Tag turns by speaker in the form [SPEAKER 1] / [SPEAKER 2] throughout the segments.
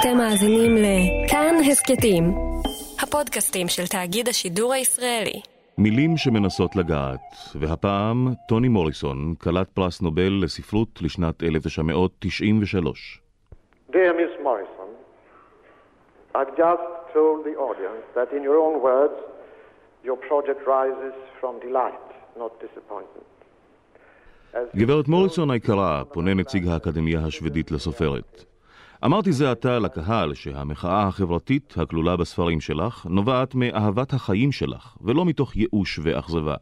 [SPEAKER 1] אתם מאזינים לכאן הסכתים, הפודקאסטים של תאגיד השידור הישראלי.
[SPEAKER 2] מילים שמנסות לגעת, והפעם טוני מוריסון, כלת פרס נובל לספרות לשנת 1993.
[SPEAKER 3] Dear Miss Morrison, I've just told the audience that in your own words, your project rises from delight, not disappointment.
[SPEAKER 2] גברת מוריסון היקרה, פונה נציג האקדמיה השוודית לסופרת. אמרתי זה עתה לקהל שהמחאה החברתית הכלולה בספרים שלך נובעת מאהבת החיים שלך, ולא מתוך ייאוש ואכזבה.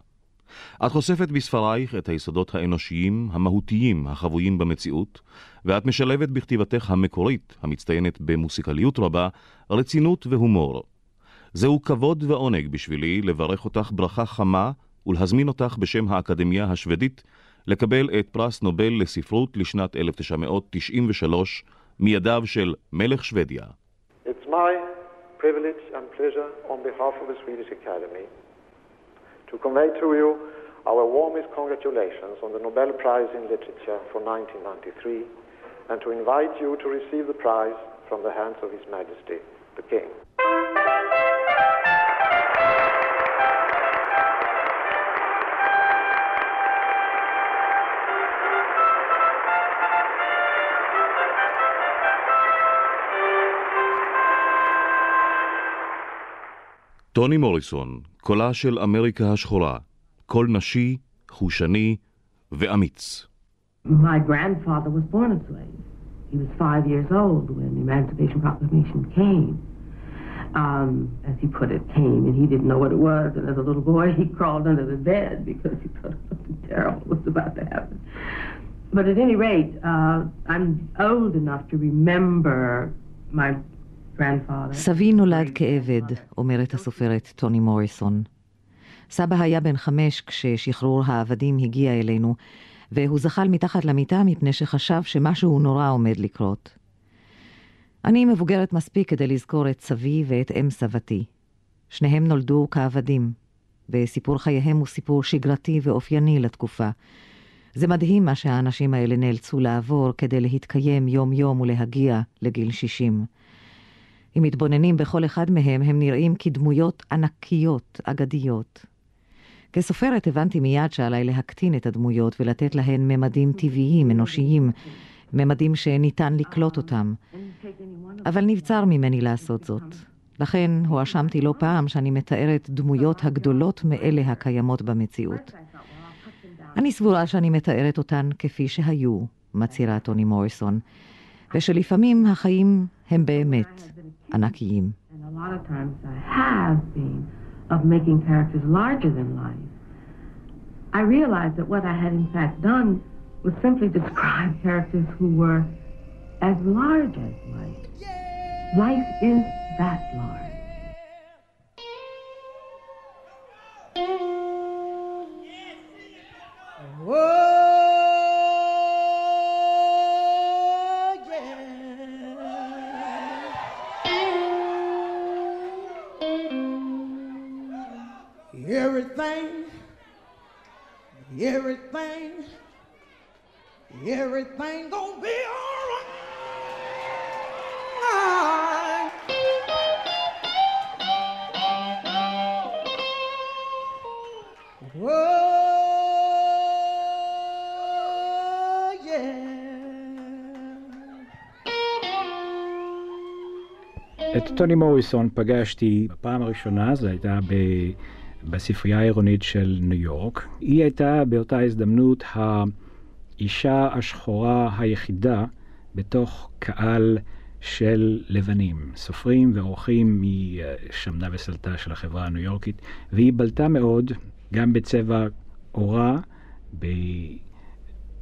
[SPEAKER 2] את חושפת בספרייך את היסודות האנושיים, המהותיים, החבויים במציאות, ואת משלבת בכתיבתך המקורית, המצטיינת במוסיקליות רבה, רצינות והומור. זהו כבוד ועונג בשבילי לברך אותך ברכה חמה ולהזמין אותך בשם האקדמיה השוודית לקבל את פרס נובל לספרות לשנת 1993 מידיו של מלך שוודיה.
[SPEAKER 3] It's my privilege and pleasure on behalf of the Swedish Academy to convey to you our warmest congratulations on the Nobel Prize in Literature for 1993 and to invite you to receive the prize from the hands of His Majesty, the King.
[SPEAKER 2] טוני מוריסון, קולה של אמריקה השחורה, קול נשי, חושני ואמיץ.
[SPEAKER 4] My grandfather was born a slave. He was five years old when the Emancipation Proclamation came. Um, as he put it, came, and he didn't know what it was. And as a little boy, he crawled under the bed because he thought something terrible was about to happen. But at any rate, uh, I'm old enough to remember my grandfather.
[SPEAKER 5] סבי נולד כעבד, אומרת הסופרת טוני מוריסון. סבא היה בן חמש כששחרור העבדים הגיע אלינו, והוא זחל מתחת למיטה מפני שחשב שמשהו נורא עומד לקרות. אני מבוגרת מספיק כדי לזכור את סבי ואת אם סבתי. שניהם נולדו כעבדים, וסיפור חייהם הוא סיפור שגרתי ואופייני לתקופה. זה מדהים מה שהאנשים האלה נאלצו לעבור כדי להתקיים יום-יום ולהגיע לגיל 60. אם מתבוננים בכל אחד מהם, הם נראים כדמויות ענקיות, אגדיות. כסופרת הבנתי מיד שעליי להקטין את הדמויות ולתת להן ממדים טבעיים, אנושיים, ממדים שניתן לקלוט אותם. אבל נבצר ממני לעשות זאת. לכן הואשמתי לא פעם שאני מתארת דמויות הגדולות מאלה הקיימות במציאות. אני סבורה שאני מתארת אותן כפי שהיו, מצהירה טוני מוריסון, ושלפעמים החיים הם באמת ענקיים.
[SPEAKER 4] And a lot of times I have been of making characters larger than life. I realized that what I had in fact done was simply describe characters who were as large as life. Life is that large.
[SPEAKER 6] טוני מוריסון פגשתי בפעם הראשונה, זו הייתה ב... בספרייה העירונית של ניו יורק. היא הייתה באותה הזדמנות האישה השחורה היחידה בתוך קהל של לבנים, סופרים ועורכים משמנה וסלטה של החברה הניו יורקית, והיא בלטה מאוד גם בצבע עורה.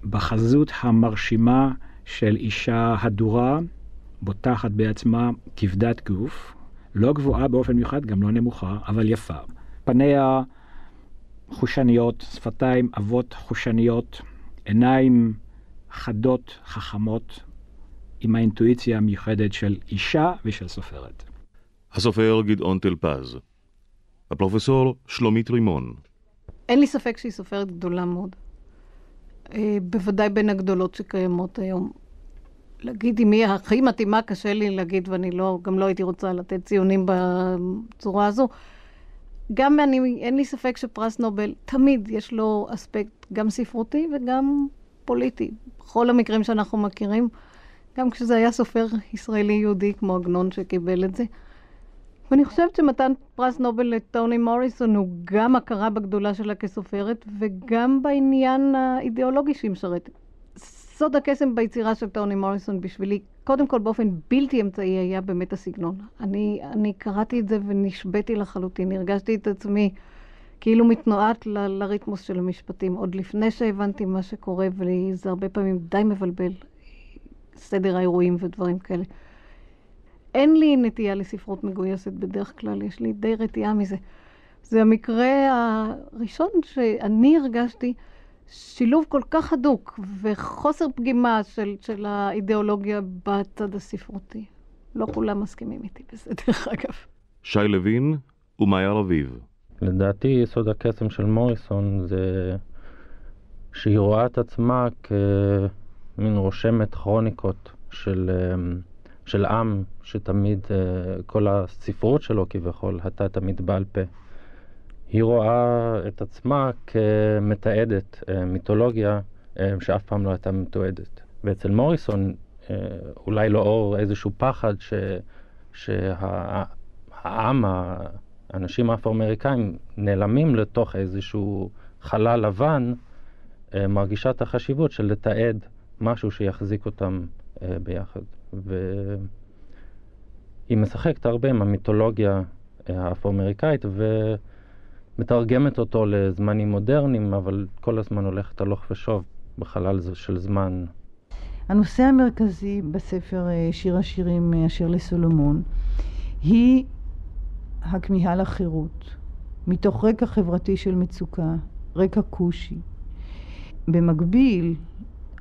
[SPEAKER 6] בחזות המרשימה של אישה הדורה, בוטחת בעצמה כבדת גוף, לא גבוהה באופן מיוחד, גם לא נמוכה, אבל יפה. פניה חושניות, שפתיים עבות חושניות, עיניים חדות, חכמות, עם האינטואיציה המיוחדת של אישה ושל סופרת.
[SPEAKER 2] הסופר גדעון טלפז. הפרופסור שלומית רימון.
[SPEAKER 7] אין לי ספק שהיא סופרת גדולה מאוד. אה, בוודאי בין הגדולות שקיימות היום. להגיד אם היא הכי מתאימה, קשה לי להגיד, ואני לא, גם לא הייתי רוצה לתת ציונים בצורה הזו. גם אני, אין לי ספק שפרס נובל, תמיד יש לו אספקט גם ספרותי וגם פוליטי. בכל המקרים שאנחנו מכירים, גם כשזה היה סופר ישראלי-יהודי כמו עגנון שקיבל את זה. ואני חושבת שמתן פרס נובל לטוני מוריסון הוא גם הכרה בגדולה שלה כסופרת וגם בעניין האידיאולוגי שהיא משרתת. סוד הקסם ביצירה של טוני מוריסון בשבילי, קודם כל באופן בלתי אמצעי היה באמת הסגנון. אני, אני קראתי את זה ונשבתי לחלוטין, הרגשתי את עצמי כאילו מתנועת ל, לריתמוס של המשפטים, עוד לפני שהבנתי מה שקורה, וזה הרבה פעמים די מבלבל, סדר האירועים ודברים כאלה. אין לי נטייה לספרות מגויסת בדרך כלל, יש לי די רתיעה מזה. זה המקרה הראשון שאני הרגשתי שילוב כל כך הדוק וחוסר פגימה של, של האידיאולוגיה בצד הספרותי. לא כולם מסכימים איתי בזה, דרך אגב.
[SPEAKER 2] שי לוין ומאיה רביב.
[SPEAKER 8] לדעתי יסוד הקסם של מוריסון זה שהיא רואה את עצמה כמין רושמת כרוניקות של, אמ, של עם שתמיד, אה, כל הספרות שלו כביכול, הייתה תמיד בעל פה. היא רואה את עצמה כמתעדת אה, מיתולוגיה אה, שאף פעם לא הייתה מתועדת. ואצל מוריסון, אולי לאור איזשהו פחד ש, שהעם, האנשים האפרו-אמריקאים נעלמים לתוך איזשהו חלל לבן, מרגישה את החשיבות של לתעד משהו שיחזיק אותם ביחד. והיא משחקת הרבה עם המיתולוגיה האפרו-אמריקאית ומתרגמת אותו לזמנים מודרניים, אבל כל הזמן הולכת הלוך ושוב בחלל של זמן.
[SPEAKER 9] הנושא המרכזי בספר אה, שיר השירים אה, אשר לסולומון היא הכמיהה לחירות, מתוך רקע חברתי של מצוקה, רקע כושי. במקביל,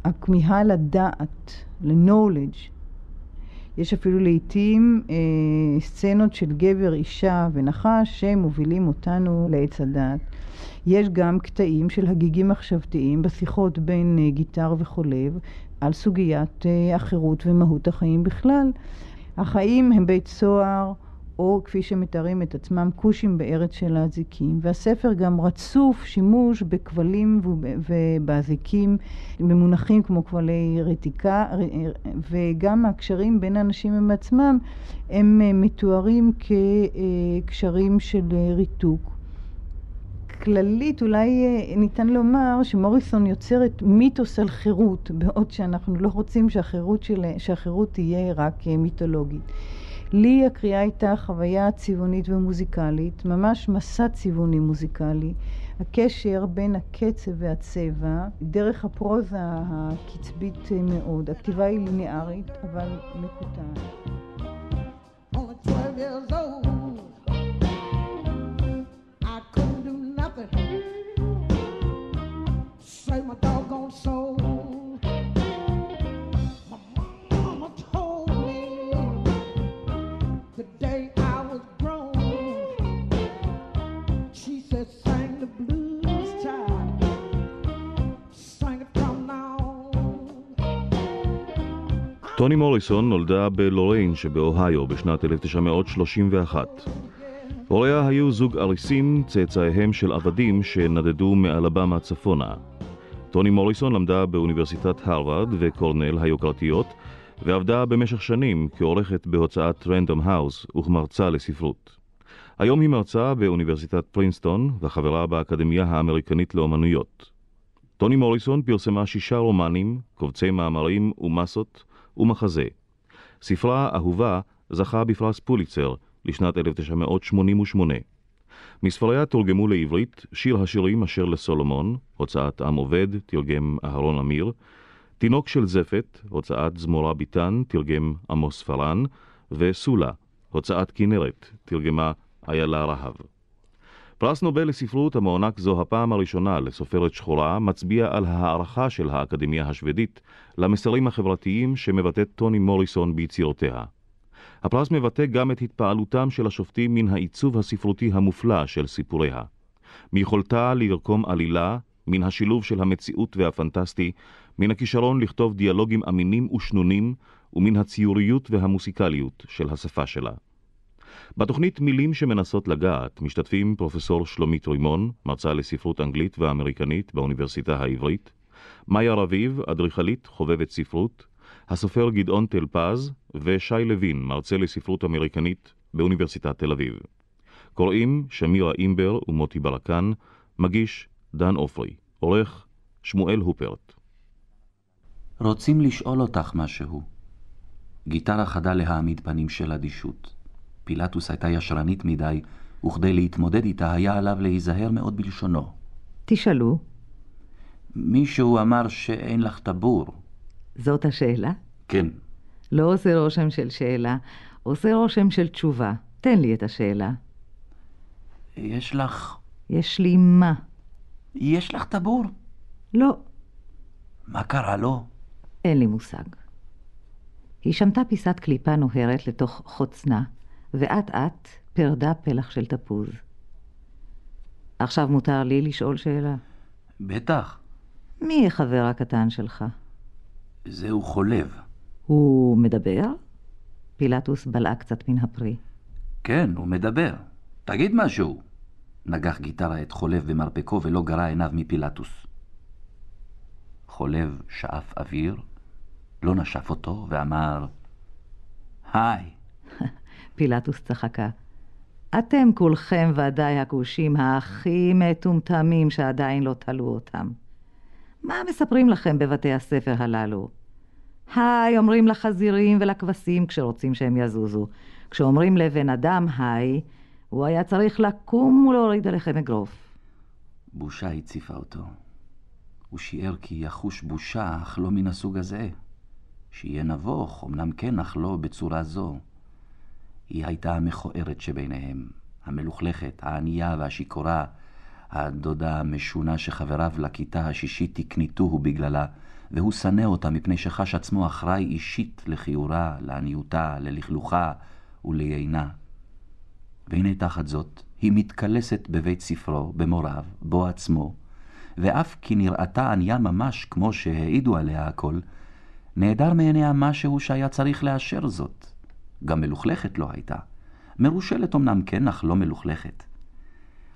[SPEAKER 9] הכמיהה לדעת, ל-knowledge, יש אפילו לעיתים אה, סצנות של גבר, אישה ונחש שמובילים אותנו לעץ הדת. יש גם קטעים של הגיגים מחשבתיים בשיחות בין אה, גיטר וחולב על סוגיית אה, החירות ומהות החיים בכלל. החיים הם בית סוהר, או כפי שמתארים את עצמם כושים בארץ של האזיקים. והספר גם רצוף שימוש בכבלים ובאזיקים במונחים כמו כבלי רתיקה, וגם הקשרים בין האנשים עם עצמם הם מתוארים כקשרים של ריתוק. כללית אולי ניתן לומר שמוריסון יוצרת מיתוס על חירות, בעוד שאנחנו לא רוצים שהחירות, של, שהחירות תהיה רק מיתולוגית. לי הקריאה הייתה חוויה צבעונית ומוזיקלית, ממש מסע צבעוני מוזיקלי. הקשר בין הקצב והצבע, דרך הפרוזה הקצבית מאוד. הכתיבה היא ליניארית, אבל מקוטעת. my doggone soul.
[SPEAKER 2] טוני מוריסון נולדה בלוריין שבאוהיו בשנת 1931. הוריה היו זוג אריסים, צאצאיהם של עבדים שנדדו מאלבמה צפונה. טוני מוריסון למדה באוניברסיטת הרווארד וקורנל היוקרתיות, ועבדה במשך שנים כעורכת בהוצאת רנדום האוס וכמרצה לספרות. היום היא מרצה באוניברסיטת פרינסטון וחברה באקדמיה האמריקנית לאומנויות. טוני מוריסון פרסמה שישה רומנים, קובצי מאמרים ומסות, ומחזה. ספרה אהובה זכה בפרס פוליצר לשנת 1988. מספריה תורגמו לעברית שיר השירים אשר לסולומון, הוצאת עם עובד, תרגם אהרון אמיר, תינוק של זפת, הוצאת זמורה ביטן, תרגם עמוס פארן, וסולה, הוצאת כנרת, תרגמה איילה רהב. פרס נובל לספרות המוענק זו הפעם הראשונה לסופרת שחורה מצביע על הערכה של האקדמיה השוודית למסרים החברתיים שמבטאת טוני מוריסון ביצירותיה. הפרס מבטא גם את התפעלותם של השופטים מן העיצוב הספרותי המופלא של סיפוריה. מיכולתה לרקום עלילה, מן השילוב של המציאות והפנטסטי, מן הכישרון לכתוב דיאלוגים אמינים ושנונים, ומן הציוריות והמוסיקליות של השפה שלה. בתוכנית מילים שמנסות לגעת משתתפים פרופסור שלומית רימון, מרצה לספרות אנגלית ואמריקנית באוניברסיטה העברית, מאיה רביב, אדריכלית חובבת ספרות, הסופר גדעון תל פז ושי לוין, מרצה לספרות אמריקנית באוניברסיטת תל אביב. קוראים שמירה אימבר ומוטי ברקן, מגיש דן עופרי, עורך שמואל הופרט.
[SPEAKER 10] רוצים לשאול אותך משהו. גיטרה חדה להעמיד פנים של אדישות. פילטוס הייתה ישרנית מדי, וכדי להתמודד איתה היה עליו להיזהר מאוד בלשונו.
[SPEAKER 5] תשאלו.
[SPEAKER 10] מישהו אמר שאין לך טבור.
[SPEAKER 5] זאת השאלה?
[SPEAKER 10] כן.
[SPEAKER 5] לא עושה רושם של שאלה, עושה רושם של תשובה. תן לי את השאלה.
[SPEAKER 10] יש לך...
[SPEAKER 5] יש לי מה?
[SPEAKER 10] יש לך טבור?
[SPEAKER 5] לא.
[SPEAKER 10] מה קרה לו?
[SPEAKER 5] אין לי מושג. היא שמטה פיסת קליפה נוהרת לתוך חוצנה, ואט אט פרדה פלח של תפוז. עכשיו מותר לי לשאול שאלה.
[SPEAKER 10] בטח.
[SPEAKER 5] מי החבר הקטן שלך?
[SPEAKER 10] זהו חולב.
[SPEAKER 5] הוא מדבר? פילטוס בלעה קצת מן הפרי.
[SPEAKER 10] כן, הוא מדבר. תגיד משהו. נגח גיטרה את חולב במרפקו ולא גרע עיניו מפילטוס. חולב שאף אוויר, לא נשף אותו ואמר, היי.
[SPEAKER 5] פילטוס צחקה. אתם כולכם ודאי הכושים הכי מטומטמים שעדיין לא תלו אותם. מה מספרים לכם בבתי הספר הללו? היי אומרים לחזירים ולכבשים כשרוצים שהם יזוזו. כשאומרים לבן אדם היי, הוא היה צריך לקום ולהוריד עליכם אגרוף.
[SPEAKER 10] בושה הציפה אותו. הוא שיער כי יחוש בושה, אך לא מן הסוג הזה. שיהיה נבוך, אמנם כן, אך לא בצורה זו. היא הייתה המכוערת שביניהם, המלוכלכת, הענייה והשיכורה, הדודה המשונה שחבריו לכיתה השישית תקניתוהו בגללה, והוא שנא אותה מפני שחש עצמו אחראי אישית לכיעורה, לעניותה, ללכלוכה וליינה. והנה תחת זאת, היא מתקלסת בבית ספרו, במוריו, בו עצמו, ואף כי נראתה ענייה ממש כמו שהעידו עליה הכל, נעדר מעיניה משהו שהיה צריך לאשר זאת. גם מלוכלכת לא הייתה. מרושלת אמנם כן, אך לא מלוכלכת.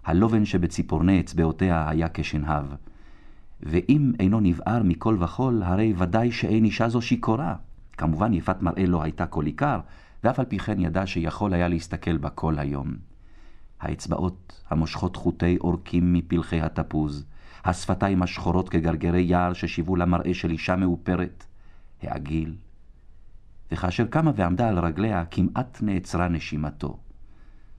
[SPEAKER 10] הלובן שבציפורני אצבעותיה היה כשנהב, ואם אינו נבער מכל וכול, הרי ודאי שאין אישה זו שיכורה. כמובן יפת מראה לא הייתה כל עיקר, ואף על פי כן ידע שיכול היה להסתכל בה כל היום. האצבעות המושכות חוטי עורקים מפלחי התפוז, השפתיים השחורות כגרגרי יער ששיוו למראה של אישה מאופרת, העגיל. וכאשר קמה ועמדה על רגליה, כמעט נעצרה נשימתו.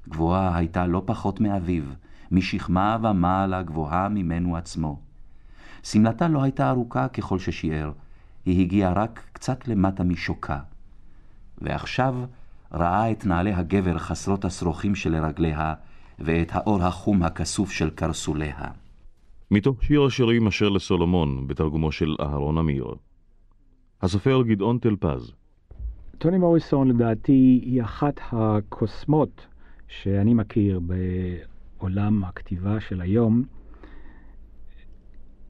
[SPEAKER 10] גבוהה הייתה לא פחות מאביו, משכמה ומעלה גבוהה ממנו עצמו. שמלתה לא הייתה ארוכה ככל ששיער, היא הגיעה רק קצת למטה משוקה. ועכשיו ראה את נעלי הגבר חסרות השרוכים שלרגליה, ואת האור החום הכסוף של קרסוליה.
[SPEAKER 2] מתוך שיר השירים אשר לסולומון, בתרגומו של אהרון אמיר. הסופר גדעון תל פז.
[SPEAKER 6] טוני מוריסון לדעתי היא אחת הקוסמות שאני מכיר בעולם הכתיבה של היום.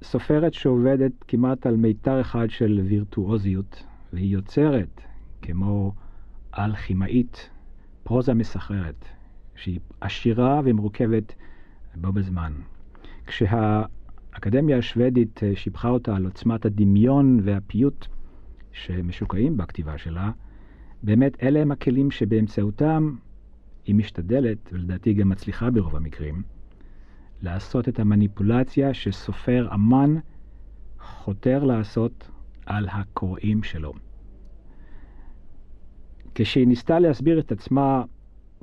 [SPEAKER 6] סופרת שעובדת כמעט על מיתר אחד של וירטואוזיות, והיא יוצרת, כמו אלכימאית, פרוזה מסחררת, שהיא עשירה ומורכבת בו בזמן. כשהאקדמיה השוודית שיבחה אותה על עוצמת הדמיון והפיוט שמשוקעים בכתיבה שלה, באמת אלה הם הכלים שבאמצעותם היא משתדלת, ולדעתי גם מצליחה ברוב המקרים, לעשות את המניפולציה שסופר אמן חותר לעשות על הקוראים שלו. כשהיא ניסתה להסביר את עצמה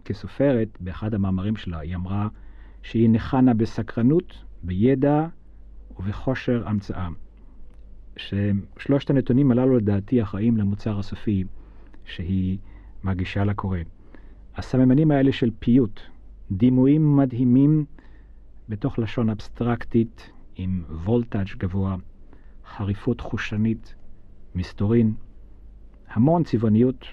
[SPEAKER 6] כסופרת, באחד המאמרים שלה היא אמרה שהיא נחנה בסקרנות, בידע ובכושר המצאה. ששלושת הנתונים הללו לדעתי אחראים למוצר הסופי שהיא מגישה לקורא. הסממנים האלה של פיוט, דימויים מדהימים בתוך לשון אבסטרקטית עם וולטאג' גבוה, חריפות חושנית, מסתורין, המון צבעוניות,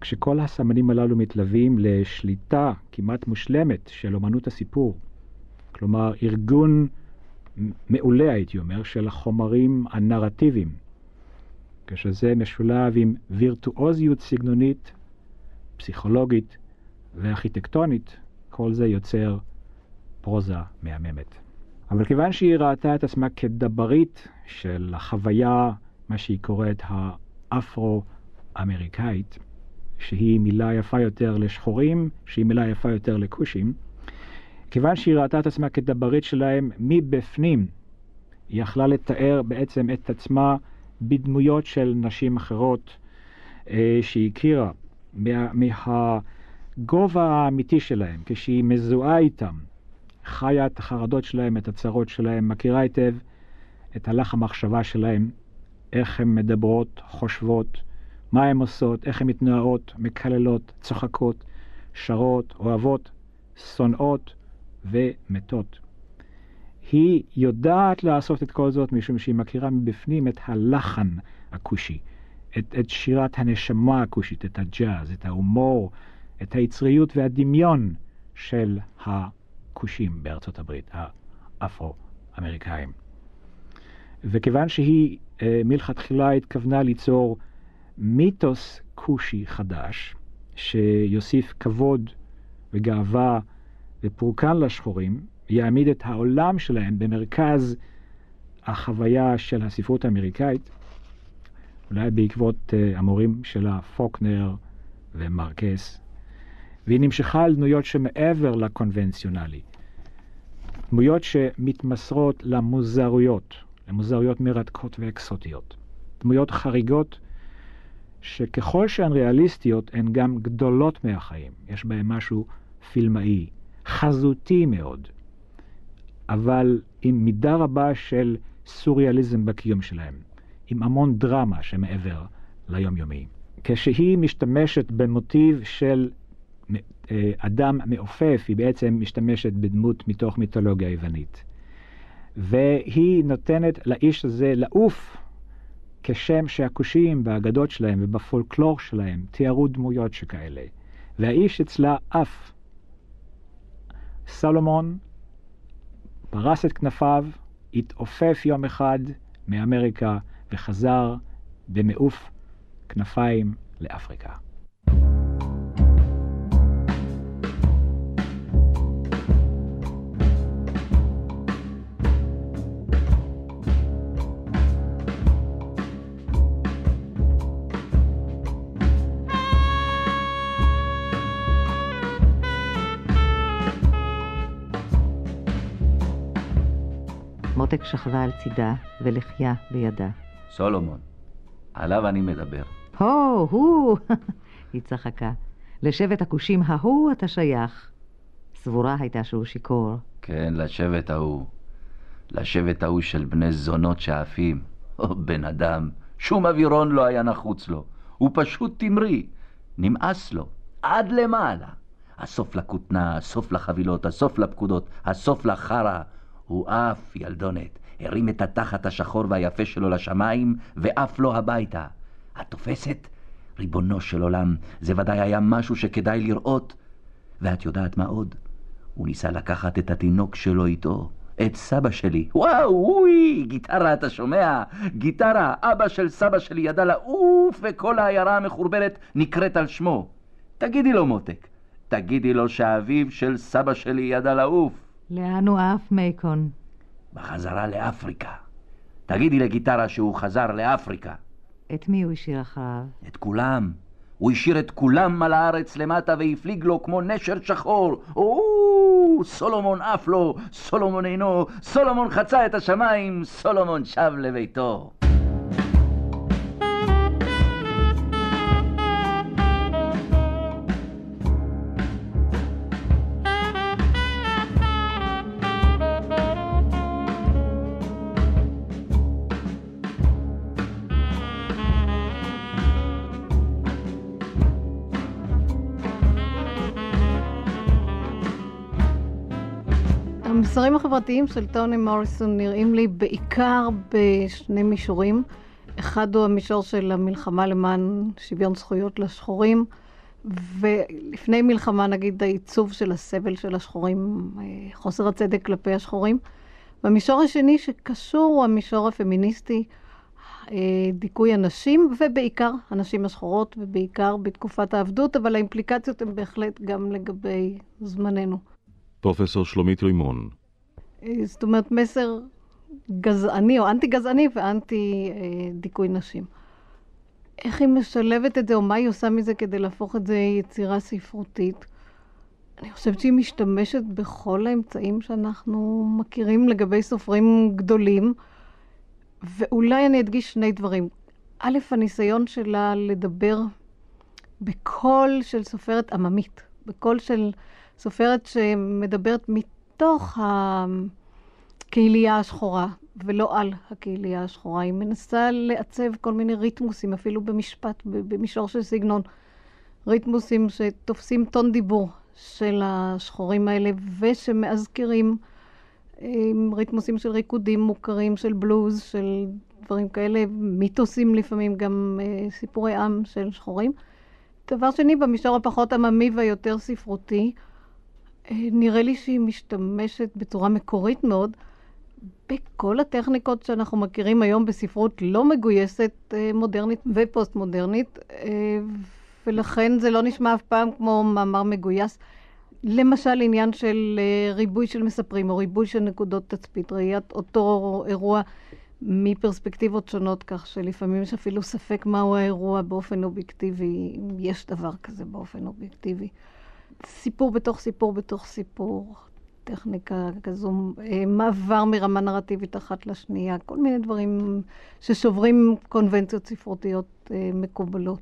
[SPEAKER 6] כשכל הסמנים הללו מתלווים לשליטה כמעט מושלמת של אומנות הסיפור, כלומר ארגון מעולה הייתי אומר של החומרים הנרטיביים, כשזה משולב עם וירטואוזיות סגנונית, פסיכולוגית וארכיטקטונית, כל זה יוצר פרוזה מהממת. אבל כיוון שהיא ראתה את עצמה כדברית של החוויה, מה שהיא קוראת האפרו-אמריקאית, שהיא מילה יפה יותר לשחורים, שהיא מילה יפה יותר לכושים, כיוון שהיא ראתה את עצמה כדברית שלהם מבפנים, היא יכלה לתאר בעצם את עצמה בדמויות של נשים אחרות אה, שהיא הכירה, מה, מהגובה האמיתי שלהם, כשהיא מזוהה איתם, חיה את החרדות שלהם, את הצרות שלהם, מכירה היטב את הלך המחשבה שלהם, איך הן מדברות, חושבות, מה הן עושות, איך הן מתנועות, מקללות, צוחקות, שרות, אוהבות, שונאות ומתות. היא יודעת לעשות את כל זאת משום שהיא מכירה מבפנים את הלחן הכושי, את, את שירת הנשמה הכושית, את הג'אז, את ההומור, את היצריות והדמיון של הכושים בארצות הברית, האפרו-אמריקאים. וכיוון שהיא אה, מלכתחילה התכוונה ליצור מיתוס כושי חדש, שיוסיף כבוד וגאווה ופורקן לשחורים, יעמיד את העולם שלהם במרכז החוויה של הספרות האמריקאית, אולי בעקבות uh, המורים שלה, פוקנר ומרקס, והיא נמשכה על דמויות שמעבר לקונבנציונלי, דמויות שמתמסרות למוזרויות, למוזרויות מרתקות ואקסוטיות, דמויות חריגות שככל שהן ריאליסטיות הן גם גדולות מהחיים, יש בהן משהו פילמאי, חזותי מאוד. אבל עם מידה רבה של סוריאליזם בקיום שלהם, עם המון דרמה שמעבר ליומיומי. כשהיא משתמשת במוטיב של אה, אדם מעופף, היא בעצם משתמשת בדמות מתוך מיתולוגיה יוונית. והיא נותנת לאיש הזה לעוף כשם שהכושים באגדות שלהם ובפולקלור שלהם תיארו דמויות שכאלה. והאיש אצלה עף. סלומון פרס את כנפיו, התעופף יום אחד מאמריקה וחזר במעוף כנפיים לאפריקה.
[SPEAKER 5] מותק שכבה על צידה ולחיה בידה.
[SPEAKER 10] סולומון, עליו אני מדבר.
[SPEAKER 5] הו, הוא! היא צחקה. לשבט הכושים ההוא אתה שייך. סבורה הייתה שהוא שיכור.
[SPEAKER 10] כן, לשבט ההוא. לשבט ההוא של בני זונות שעפים. או, בן אדם, שום אווירון לא היה נחוץ לו. הוא פשוט תמרי. נמאס לו. עד למעלה. הסוף לכותנה, הסוף לחבילות, הסוף לפקודות, הסוף לחרא. הוא עף, ילדונת, הרים את התחת השחור והיפה שלו לשמיים, ועף לו הביתה. את תופסת? ריבונו של עולם, זה ודאי היה משהו שכדאי לראות. ואת יודעת מה עוד? הוא ניסה לקחת את התינוק שלו איתו, את סבא שלי. וואו, אוי, גיטרה, אתה שומע? גיטרה, אבא של סבא שלי ידע לעוף, וכל העיירה המחורבנת נקראת על שמו. תגידי לו, מותק, תגידי לו שאביו של סבא שלי ידע לעוף.
[SPEAKER 5] לאן הוא עף, מייקון?
[SPEAKER 10] בחזרה לאפריקה. תגידי לגיטרה שהוא חזר לאפריקה.
[SPEAKER 5] את מי הוא השאיר אחריו?
[SPEAKER 10] את כולם. הוא השאיר את כולם על הארץ למטה והפליג לו כמו נשר שחור. או, סולומון עף לו, סולומון אינו, סולומון חצה את השמיים, סולומון שב לביתו.
[SPEAKER 7] המסרים החברתיים של טוני מוריסון נראים לי בעיקר בשני מישורים. אחד הוא המישור של המלחמה למען שוויון זכויות לשחורים, ולפני מלחמה נגיד העיצוב של הסבל של השחורים, אה, חוסר הצדק כלפי השחורים. והמישור השני שקשור הוא המישור הפמיניסטי, דיכוי הנשים, ובעיקר הנשים השחורות, ובעיקר בתקופת העבדות, אבל האימפליקציות הן בהחלט גם לגבי זמננו.
[SPEAKER 2] פרופסור שלומית רימון.
[SPEAKER 7] זאת אומרת, מסר גזעני או אנטי-גזעני ואנטי דיכוי נשים. איך היא משלבת את זה, או מה היא עושה מזה כדי להפוך את זה יצירה ספרותית? אני חושבת שהיא משתמשת בכל האמצעים שאנחנו מכירים לגבי סופרים גדולים, ואולי אני אדגיש שני דברים. א', הניסיון שלה לדבר בקול של סופרת עממית, בקול של סופרת שמדברת מתוך הקהילייה השחורה, ולא על הקהילייה השחורה. היא מנסה לעצב כל מיני ריתמוסים, אפילו במשפט, במישור של סגנון. ריתמוסים שתופסים טון דיבור של השחורים האלה, ושמאזכירים ריתמוסים של ריקודים מוכרים, של בלוז, של דברים כאלה, מיתוסים לפעמים, גם סיפורי עם של שחורים. דבר שני, במישור הפחות עממי והיותר ספרותי, נראה לי שהיא משתמשת בצורה מקורית מאוד בכל הטכניקות שאנחנו מכירים היום בספרות לא מגויסת מודרנית ופוסט-מודרנית, ולכן זה לא נשמע אף פעם כמו מאמר מגויס. למשל עניין של ריבוי של מספרים או ריבוי של נקודות תצפית, ראיית אותו אירוע מפרספקטיבות שונות, כך שלפעמים יש אפילו ספק מהו האירוע באופן אובייקטיבי, אם יש דבר כזה באופן אובייקטיבי. סיפור בתוך סיפור בתוך סיפור, טכניקה כזו, מעבר מרמה נרטיבית אחת לשנייה, כל מיני דברים ששוברים קונבנציות ספרותיות מקובלות.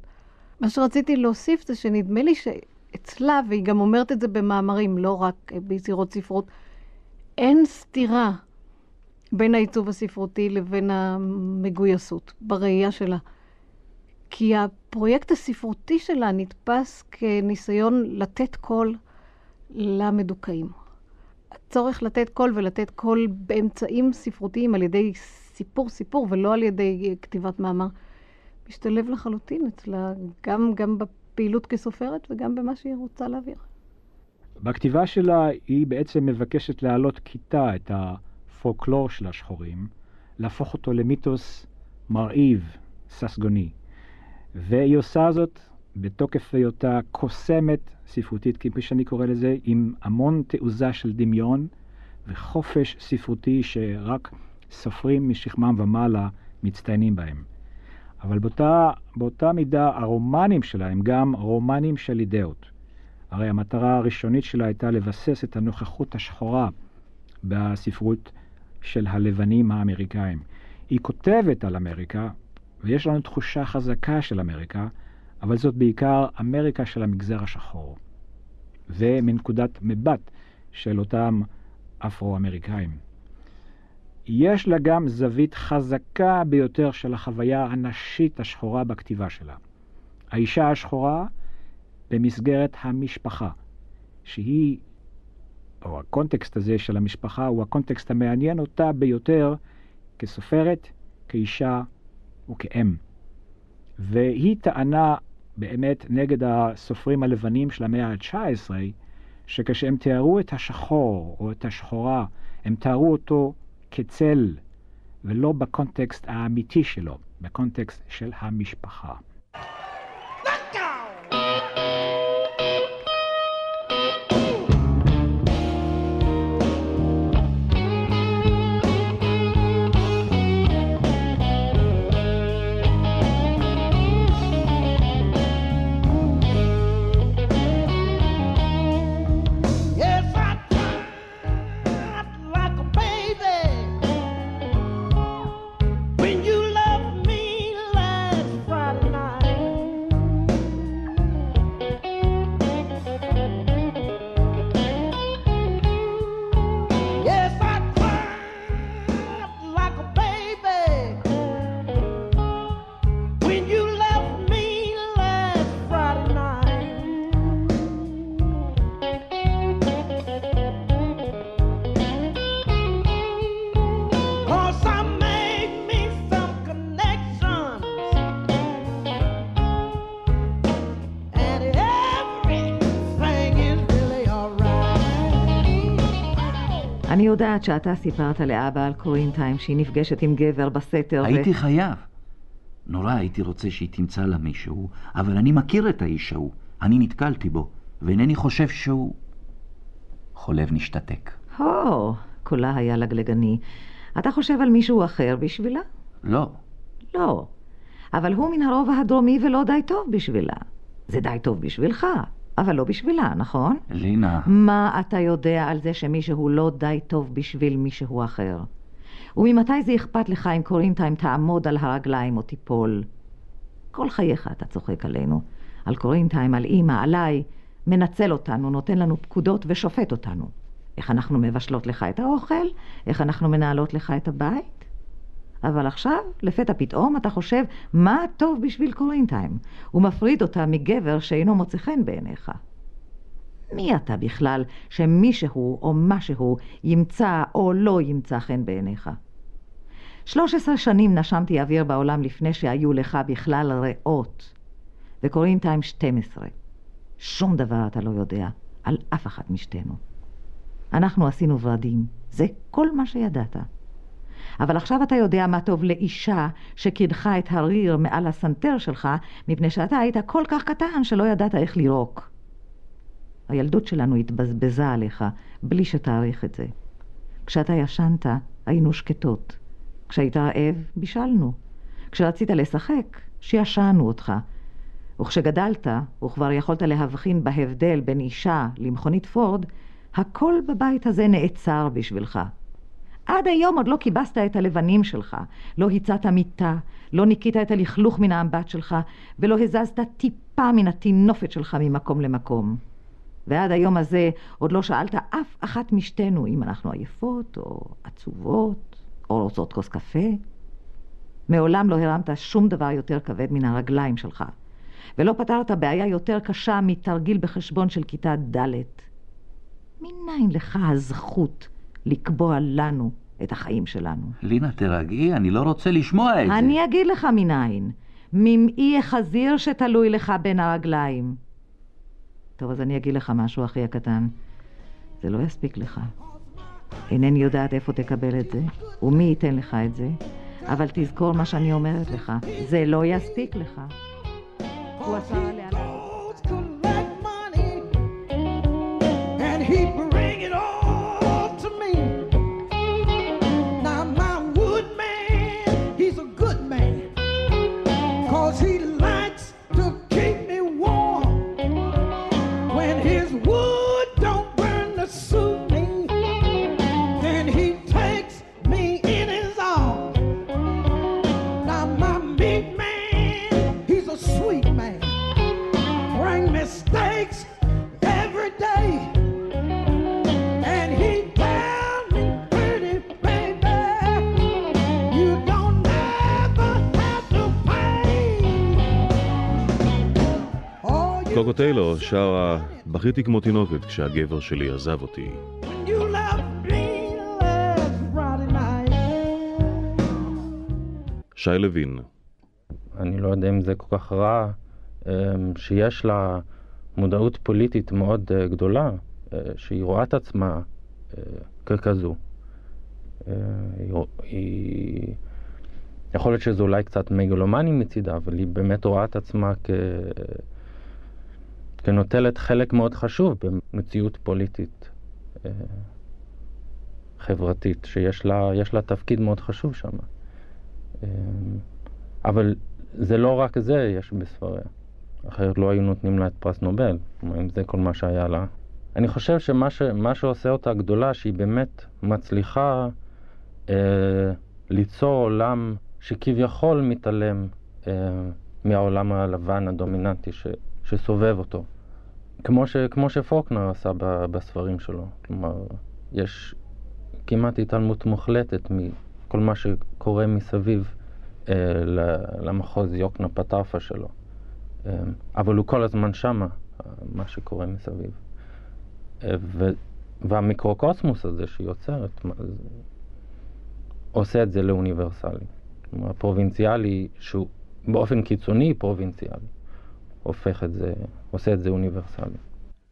[SPEAKER 7] מה שרציתי להוסיף זה שנדמה לי שאצלה, והיא גם אומרת את זה במאמרים, לא רק ביצירות ספרות, אין סתירה בין העיצוב הספרותי לבין המגויסות, בראייה שלה. כי הפרויקט הספרותי שלה נתפס כניסיון לתת קול למדוכאים. הצורך לתת קול ולתת קול באמצעים ספרותיים על ידי סיפור סיפור ולא על ידי כתיבת מאמר, משתלב לחלוטין אצלה, גם, גם בפעילות כסופרת וגם במה שהיא רוצה להעביר.
[SPEAKER 6] בכתיבה שלה היא בעצם מבקשת להעלות כיתה את הפולקלור של השחורים, להפוך אותו למיתוס מרהיב, ססגוני. והיא עושה זאת בתוקף היותה קוסמת ספרותית, כפי שאני קורא לזה, עם המון תעוזה של דמיון וחופש ספרותי שרק סופרים משכמם ומעלה מצטיינים בהם. אבל באותה, באותה מידה הרומנים שלה הם גם רומנים של אידאות. הרי המטרה הראשונית שלה הייתה לבסס את הנוכחות השחורה בספרות של הלבנים האמריקאים. היא כותבת על אמריקה, ויש לנו תחושה חזקה של אמריקה, אבל זאת בעיקר אמריקה של המגזר השחור, ומנקודת מבט של אותם אפרו-אמריקאים. יש לה גם זווית חזקה ביותר של החוויה הנשית השחורה בכתיבה שלה. האישה השחורה במסגרת המשפחה, שהיא, או הקונטקסט הזה של המשפחה, הוא הקונטקסט המעניין אותה ביותר כסופרת, כאישה וכאם. והיא טענה באמת נגד הסופרים הלבנים של המאה ה-19, שכשהם תיארו את השחור או את השחורה, הם תיארו אותו כצל, ולא בקונטקסט האמיתי שלו, בקונטקסט של המשפחה.
[SPEAKER 5] יודעת שאתה סיפרת לאבא על קורינטיים שהיא נפגשת עם גבר בסתר
[SPEAKER 10] הייתי
[SPEAKER 5] ו...
[SPEAKER 10] חייב. נורא הייתי רוצה שהיא תמצא לה מישהו, אבל אני מכיר את האיש ההוא. אני נתקלתי בו, ואינני חושב שהוא... חולב נשתתק.
[SPEAKER 5] הו, קולה היה לגלגני. אתה חושב על מישהו אחר בשבילה?
[SPEAKER 10] לא.
[SPEAKER 5] לא. אבל הוא מן הרובע הדרומי ולא די טוב בשבילה. זה די טוב בשבילך, אבל לא בשבילה, נכון?
[SPEAKER 10] לינה.
[SPEAKER 5] מה אתה יודע על זה שמישהו לא די טוב בשביל מישהו אחר? וממתי זה אכפת לך אם קורינטיים תעמוד על הרגליים או תיפול? כל חייך אתה צוחק עלינו. על קורינטיים, על אימא, עליי, מנצל אותנו, נותן לנו פקודות ושופט אותנו. איך אנחנו מבשלות לך את האוכל? איך אנחנו מנהלות לך את הבית? אבל עכשיו, לפתע פתאום, אתה חושב מה טוב בשביל קורינטיים, ומפריד אותה מגבר שאינו מוצא חן בעיניך. מי אתה בכלל שמישהו או משהו ימצא או לא ימצא חן בעיניך? שלוש עשרה שנים נשמתי אוויר בעולם לפני שהיו לך בכלל ריאות, וקורינטיים שתים עשרה. שום דבר אתה לא יודע על אף אחת משתינו. אנחנו עשינו ורדים, זה כל מה שידעת. אבל עכשיו אתה יודע מה טוב לאישה שקידחה את הריר מעל הסנטר שלך, מפני שאתה היית כל כך קטן שלא ידעת איך לירוק. הילדות שלנו התבזבזה עליך, בלי שתעריך את זה. כשאתה ישנת, היינו שקטות. כשהיית רעב, בישלנו. כשרצית לשחק, שישנו אותך. וכשגדלת, וכבר יכולת להבחין בהבדל בין אישה למכונית פורד, הכל בבית הזה נעצר בשבילך. עד היום עוד לא כיבסת את הלבנים שלך, לא הצעת מיטה, לא ניקית את הלכלוך מן האמבט שלך, ולא הזזת טיפה מן הטינופת שלך ממקום למקום. ועד היום הזה עוד לא שאלת אף אחת משתינו אם אנחנו עייפות, או עצובות, או רוצות כוס קפה. מעולם לא הרמת שום דבר יותר כבד מן הרגליים שלך, ולא פתרת בעיה יותר קשה מתרגיל בחשבון של כיתה ד'. מניין לך הזכות לקבוע לנו את החיים שלנו?
[SPEAKER 10] לינה, תרגעי, אני לא רוצה לשמוע את זה.
[SPEAKER 5] אני אגיד לך מניין. ממעי החזיר שתלוי לך בין הרגליים. טוב, אז אני אגיד לך משהו, אחי הקטן. זה לא יספיק לך. אינני יודעת איפה תקבל את זה, ומי ייתן לך את זה, אבל תזכור מה שאני אומרת לך, זה לא יספיק לך. הוא עשה עליה...
[SPEAKER 2] שרה בכיתי כמו תינוקת כשהגבר שלי עזב אותי. שי לוין,
[SPEAKER 8] אני לא יודע אם זה כל כך רע, אמ, שיש לה מודעות פוליטית מאוד אה, גדולה, אה, שהיא רואה את עצמה אה, ככזו. היא... יכול להיות שזה אולי קצת מגלומני מצידה, אבל היא באמת רואה את עצמה כ... כנוטלת חלק מאוד חשוב במציאות פוליטית אה, חברתית, שיש לה, לה תפקיד מאוד חשוב שם. אה, אבל זה לא רק זה יש בספריה. אחרת לא היו נותנים לה את פרס נובל, אם זה כל מה שהיה לה. אני חושב שמה ש, שעושה אותה גדולה, שהיא באמת מצליחה אה, ליצור עולם שכביכול מתעלם אה, מהעולם הלבן הדומיננטי ש, שסובב אותו. כמו, ש, כמו שפוקנר עשה ב, בספרים שלו. כלומר, יש כמעט התעלמות מוחלטת מכל מה שקורה מסביב אה, למחוז יוקנה פטרפה שלו. אה, אבל הוא כל הזמן שמה, מה שקורה מסביב. אה, ו- והמיקרוקוסמוס הזה שהיא יוצרת, עושה את זה לאוניברסלי. כלומר, פרובינציאלי, שהוא באופן קיצוני פרובינציאלי, הופך את זה, עושה את זה אוניברסלי.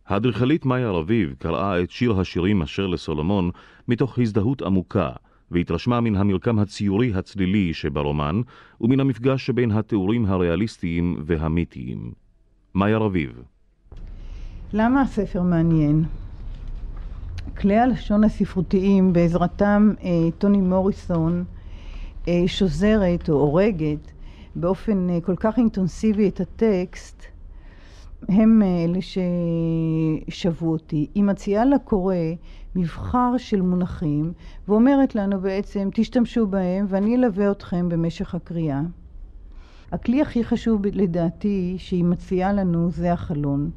[SPEAKER 2] האדריכלית מאיה רביב קראה את שיר השירים אשר לסולומון מתוך הזדהות עמוקה, והתרשמה מן המרקם הציורי הצלילי שברומן, ומן המפגש שבין התיאורים הריאליסטיים והמיתיים. מאיה רביב.
[SPEAKER 9] למה הספר מעניין? כלי הלשון הספרותיים, בעזרתם אה, טוני מוריסון אה, שוזרת או הורגת באופן אה, כל כך אינטנסיבי את הטקסט, הם אה, אלה ששבו אותי. היא מציעה לקורא מבחר של מונחים ואומרת לנו בעצם תשתמשו בהם ואני אלווה אתכם במשך הקריאה. הכלי הכי חשוב לדעתי שהיא מציעה לנו זה החלון.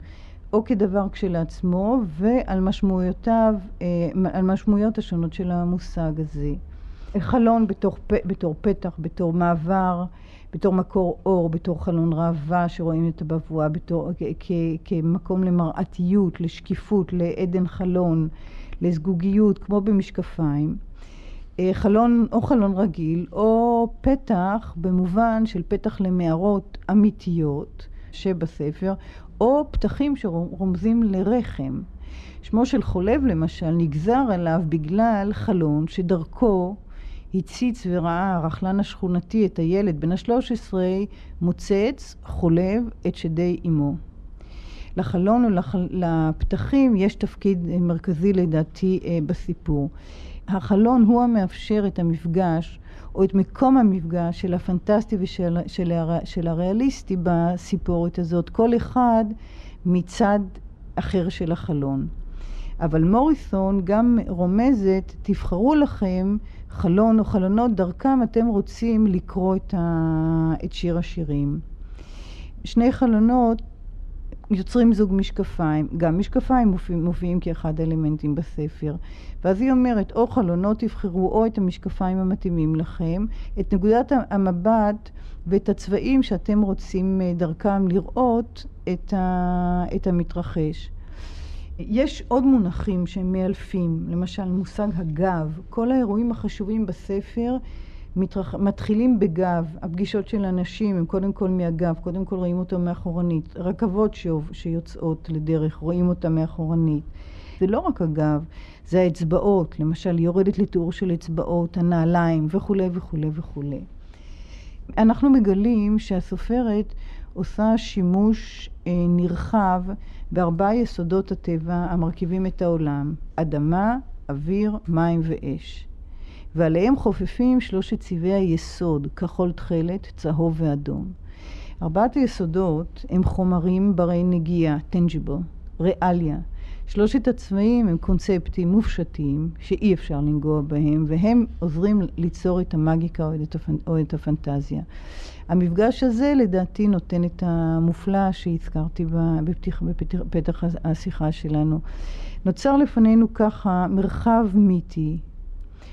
[SPEAKER 9] או כדבר כשלעצמו ועל משמעויותיו, אה, על משמעויות השונות של המושג הזה. חלון בתור, בתור פתח, בתור מעבר, בתור מקור אור, בתור חלון ראווה שרואים את הבבואה, בתור, כ, כמקום למראתיות, לשקיפות, לעדן חלון, לזגוגיות, כמו במשקפיים. אה, חלון או חלון רגיל או פתח במובן של פתח למערות אמיתיות שבספר או פתחים שרומזים לרחם. שמו של חולב למשל נגזר עליו בגלל חלון שדרכו הציץ וראה הרכלן השכונתי את הילד בן השלוש עשרה מוצץ חולב את שדי אמו. לחלון ולפתחים יש תפקיד מרכזי לדעתי אה, בסיפור. החלון הוא המאפשר את המפגש או את מקום המפגש של הפנטסטי ושל של, של הריאליסטי בסיפורת הזאת, כל אחד מצד אחר של החלון. אבל מוריסון גם רומזת, תבחרו לכם חלון או חלונות, דרכם אתם רוצים לקרוא את, ה... את שיר השירים. שני חלונות יוצרים זוג משקפיים, גם משקפיים מופיעים, מופיעים כאחד האלמנטים בספר. ואז היא אומרת, או חלונות תבחרו או את המשקפיים המתאימים לכם, את נקודת המבט ואת הצבעים שאתם רוצים אה, דרכם לראות את, ה, את המתרחש. יש עוד מונחים שהם מאלפים, למשל מושג הגב. כל האירועים החשובים בספר מתרח... מתחילים בגב, הפגישות של אנשים הם קודם כל מהגב, קודם כל רואים אותם מאחורנית, רכבות שוב, שיוצאות לדרך, רואים אותם מאחורנית. זה לא רק הגב, זה האצבעות, למשל יורדת לתיאור של אצבעות, הנעליים וכולי וכולי וכולי. אנחנו מגלים שהסופרת עושה שימוש אה, נרחב בארבעה יסודות הטבע המרכיבים את העולם, אדמה, אוויר, מים ואש. ועליהם חופפים שלושת צבעי היסוד, כחול תכלת, צהוב ואדום. ארבעת היסודות הם חומרים ברי נגיעה, tangible, ריאליה. שלושת הצבעים הם קונספטים מופשטים שאי אפשר לנגוע בהם, והם עוזרים ליצור את המאגיקה או את, הפנ... או את הפנטזיה. המפגש הזה לדעתי נותן את המופלא שהזכרתי בפתח, בפתח השיחה שלנו. נוצר לפנינו ככה מרחב מיתי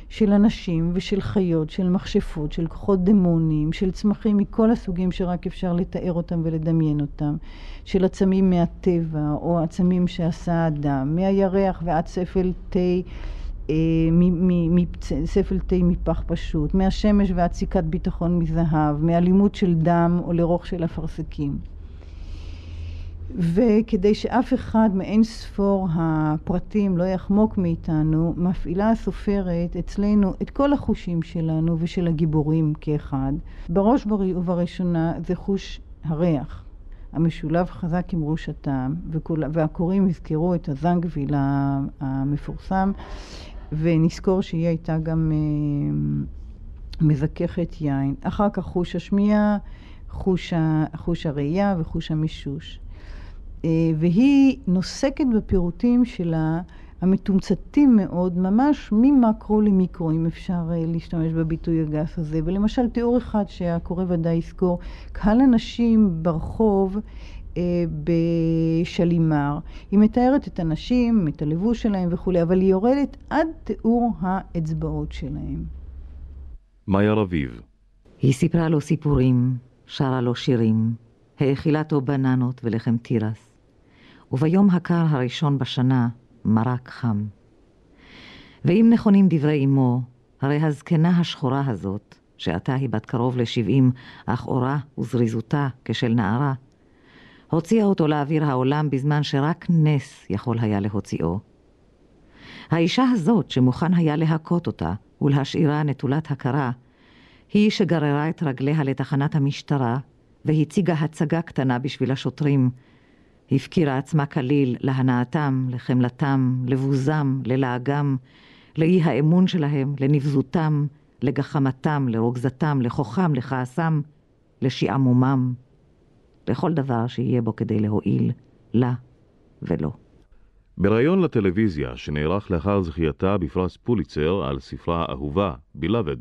[SPEAKER 9] של אנשים ושל חיות, של מכשפות, של כוחות דמונים, של צמחים מכל הסוגים שרק אפשר לתאר אותם ולדמיין אותם, של עצמים מהטבע או עצמים שעשה האדם, מהירח ועד ספל תה אה, ספל תה מפח פשוט, מהשמש ועד סיכת ביטחון מזהב, מאלימות של דם או לרוך של אפרסקים. וכדי שאף אחד מאין ספור הפרטים לא יחמוק מאיתנו, מפעילה הסופרת אצלנו את כל החושים שלנו ושל הגיבורים כאחד. בראש ובראשונה זה חוש הריח, המשולב חזק עם ראש הטעם, והקוראים יזכרו את הזנגוויל המפורסם, ונזכור שהיא הייתה גם אה, מזככת יין. אחר כך חוש השמיעה, חוש, חוש הראייה וחוש המישוש. אה, והיא נוסקת בפירוטים שלה המתומצתים מאוד, ממש ממקרו למיקרו, אם אפשר אה, להשתמש בביטוי הגס הזה. ולמשל, תיאור אחד שהקורא ודאי יזכור, קהל אנשים ברחוב אה, בשלימר. היא מתארת את הנשים, את הלבוש שלהם וכולי, אבל היא יורדת עד תיאור האצבעות שלהם.
[SPEAKER 2] מאיה רביב.
[SPEAKER 5] היא סיפרה לו סיפורים, שרה לו שירים, האכילה אותו בננות ולחם תירס. וביום הקר הראשון בשנה מרק חם. ואם נכונים דברי אמו, הרי הזקנה השחורה הזאת, שעתה היא בת קרוב לשבעים, אך אורה וזריזותה כשל נערה, הוציאה אותו לאוויר העולם בזמן שרק נס יכול היה להוציאו. האישה הזאת, שמוכן היה להכות אותה ולהשאירה נטולת הכרה, היא שגררה את רגליה לתחנת המשטרה והציגה הצגה קטנה בשביל השוטרים. הפקירה עצמה כליל להנאתם, לחמלתם, לבוזם, ללעגם, לאי האמון שלהם, לנבזותם, לגחמתם, לרוגזתם, לכוחם, לכעסם, לשעמומם, לכל דבר שיהיה בו כדי להועיל לה ולא.
[SPEAKER 2] בריאיון לטלוויזיה שנערך לאחר זכייתה בפרס פוליצר על ספרה אהובה, בילאבד,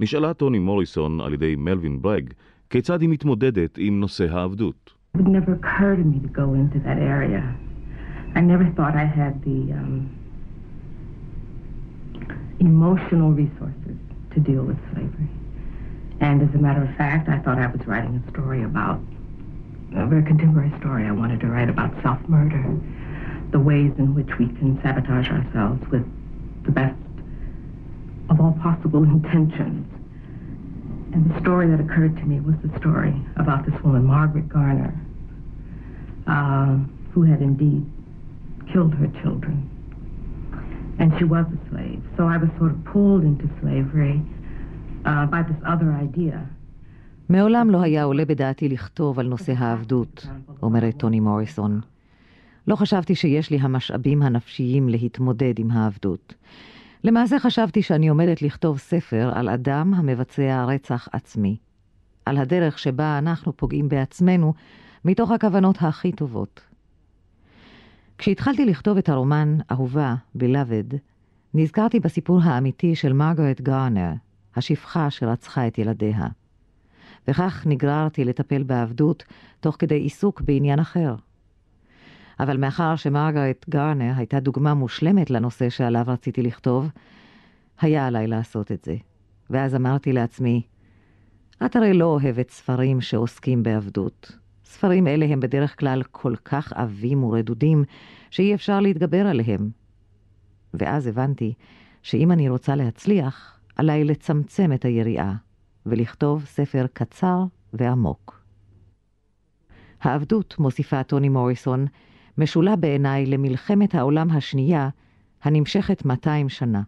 [SPEAKER 2] נשאלה טוני מוריסון על ידי מלווין ברג כיצד היא מתמודדת עם נושא העבדות.
[SPEAKER 4] It would never occur to me to go into that area. I never thought I had the um, emotional resources to deal with slavery. And as a matter of fact, I thought I was writing a story about a very contemporary story. I wanted to write about self-murder, the ways in which we can sabotage ourselves with the best of all possible intentions. And the story that occurred to me was the story about this woman, Margaret Garner, uh, who had indeed killed her children. And she was a slave. So I was sort of pulled into slavery uh, by this other idea.
[SPEAKER 5] מעולם לא היה עולה בדעתי לכתוב על נושא העבדות, אומרת טוני מוריסון. לא חשבתי שיש לי המשאבים הנפשיים להתמודד עם העבדות. למעשה חשבתי שאני עומדת לכתוב ספר על אדם המבצע רצח עצמי. על הדרך שבה אנחנו פוגעים בעצמנו מתוך הכוונות הכי טובות. כשהתחלתי לכתוב את הרומן אהובה, בלאבד, נזכרתי בסיפור האמיתי של מרגרט גארנר, השפחה שרצחה את ילדיה. וכך נגררתי לטפל בעבדות תוך כדי עיסוק בעניין אחר. אבל מאחר שמרגרט גארנר הייתה דוגמה מושלמת לנושא שעליו רציתי לכתוב, היה עליי לעשות את זה. ואז אמרתי לעצמי, את הרי לא אוהבת ספרים שעוסקים בעבדות. ספרים אלה הם בדרך כלל כל כך עבים ורדודים, שאי אפשר להתגבר עליהם. ואז הבנתי שאם אני רוצה להצליח, עליי לצמצם את היריעה, ולכתוב ספר קצר ועמוק. העבדות, מוסיפה טוני מוריסון, משולה בעיניי למלחמת העולם השנייה הנמשכת 200 שנה.